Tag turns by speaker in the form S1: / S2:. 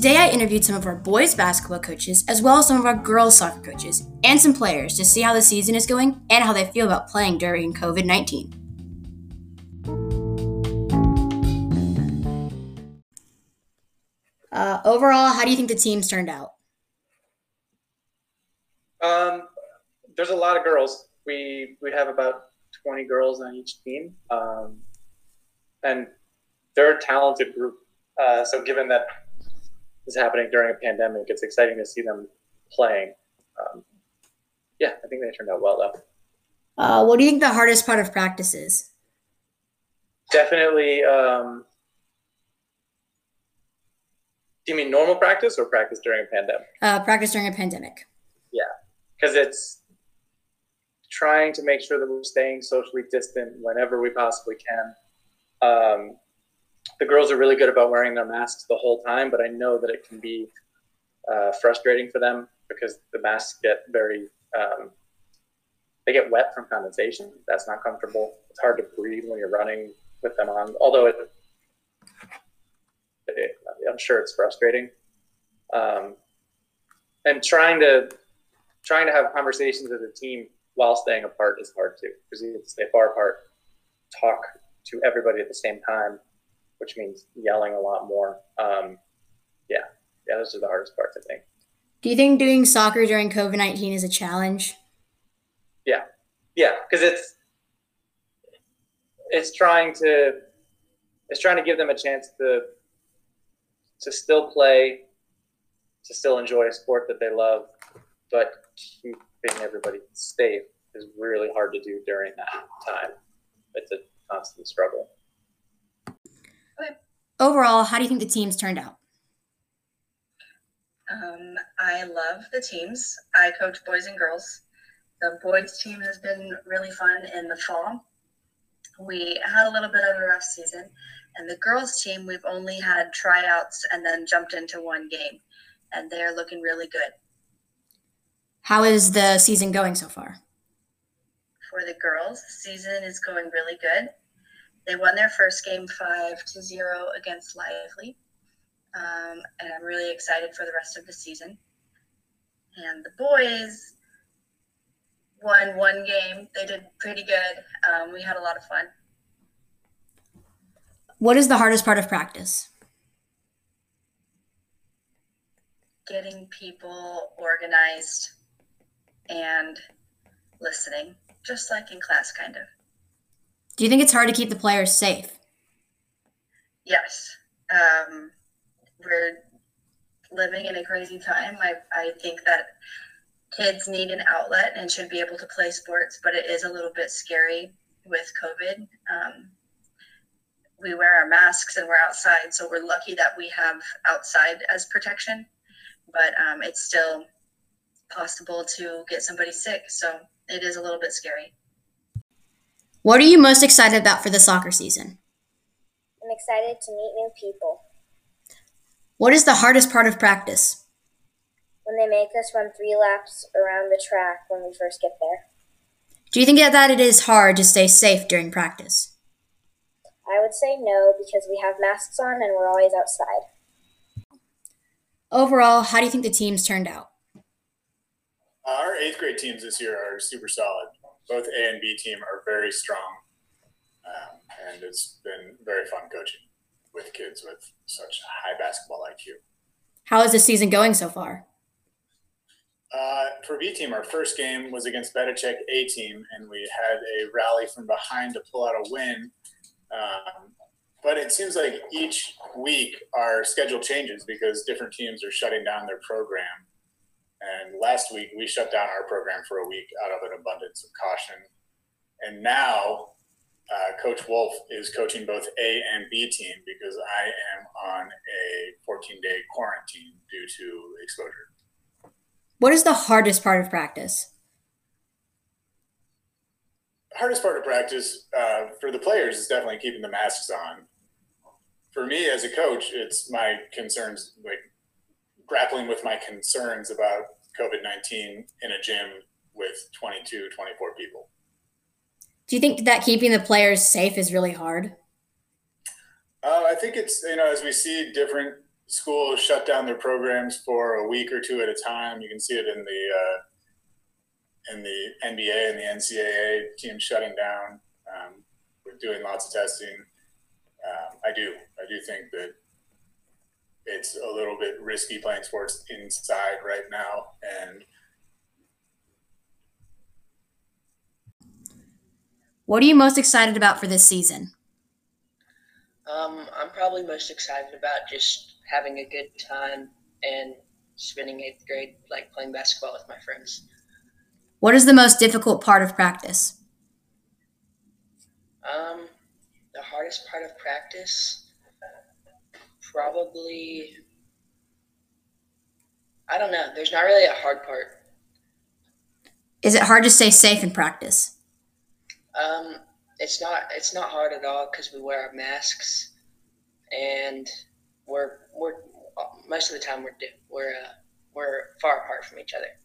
S1: Today, I interviewed some of our boys basketball coaches, as well as some of our girls soccer coaches, and some players to see how the season is going and how they feel about playing during COVID 19. Uh, overall, how do you think the teams turned out?
S2: Um, there's a lot of girls. We we have about 20 girls on each team, um, and they're a talented group. Uh, so, given that is happening during a pandemic, it's exciting to see them playing. Um, yeah, I think they turned out well though.
S1: Uh, what do you think the hardest part of practice is?
S2: Definitely. Um, do you mean normal practice or practice during a pandemic?
S1: Uh, practice during a pandemic.
S2: Yeah, because it's trying to make sure that we're staying socially distant whenever we possibly can. Um, the girls are really good about wearing their masks the whole time, but I know that it can be uh, frustrating for them because the masks get very um, they get wet from condensation. That's not comfortable. It's hard to breathe when you're running with them on. Although it, it I'm sure it's frustrating. Um, and trying to trying to have conversations as a team while staying apart is hard too because you have to stay far apart, talk to everybody at the same time which means yelling a lot more. Um, yeah, yeah, those are the hardest parts, I think.
S1: Do you think doing soccer during COVID nineteen is a challenge?
S2: Yeah, yeah, because it's it's trying to it's trying to give them a chance to to still play, to still enjoy a sport that they love, but keeping everybody safe is really hard to do during that time. It's a constant struggle.
S1: Overall, how do you think the teams turned out?
S3: Um, I love the teams. I coach boys and girls. The boys team has been really fun in the fall. We had a little bit of a rough season, and the girls team we've only had tryouts and then jumped into one game, and they're looking really good.
S1: How is the season going so far?
S3: For the girls, the season is going really good. They won their first game five to zero against Lively. Um, and I'm really excited for the rest of the season. And the boys won one game. They did pretty good. Um, we had a lot of fun.
S1: What is the hardest part of practice?
S3: Getting people organized and listening, just like in class, kind of.
S1: Do you think it's hard to keep the players safe?
S3: Yes. Um, we're living in a crazy time. I, I think that kids need an outlet and should be able to play sports, but it is a little bit scary with COVID. Um, we wear our masks and we're outside, so we're lucky that we have outside as protection, but um, it's still possible to get somebody sick, so it is a little bit scary.
S1: What are you most excited about for the soccer season?
S4: I'm excited to meet new people.
S1: What is the hardest part of practice?
S4: When they make us run three laps around the track when we first get there.
S1: Do you think that it is hard to stay safe during practice?
S4: I would say no because we have masks on and we're always outside.
S1: Overall, how do you think the teams turned out?
S5: Uh, our eighth grade teams this year are super solid both A and B team are very strong, um, and it's been very fun coaching with kids with such high basketball IQ.
S1: How is the season going so far?
S5: Uh, for B team, our first game was against Bedichek A team, and we had a rally from behind to pull out a win. Um, but it seems like each week our schedule changes because different teams are shutting down their program and last week we shut down our program for a week out of an abundance of caution. And now uh, Coach Wolf is coaching both A and B team because I am on a 14 day quarantine due to exposure.
S1: What is the hardest part of practice?
S5: hardest part of practice uh, for the players is definitely keeping the masks on. For me as a coach, it's my concerns like grappling with my concerns about COVID 19 in a gym with 22, 24 people.
S1: Do you think that keeping the players safe is really hard?
S5: Uh, I think it's, you know, as we see different schools shut down their programs for a week or two at a time. You can see it in the uh, in the NBA and the NCAA teams shutting down. Um, we're doing lots of testing. Um, I do. I do think that it's a little bit risky playing sports inside right now, and
S1: What are you most excited about for this season?
S6: Um, I'm probably most excited about just having a good time and spending eighth grade like playing basketball with my friends.
S1: What is the most difficult part of practice?
S6: Um, the hardest part of practice, probably, I don't know. There's not really a hard part.
S1: Is it hard to stay safe in practice?
S6: Um, it's not. It's not hard at all because we wear our masks, and we're we're most of the time we're we're uh, we're far apart from each other.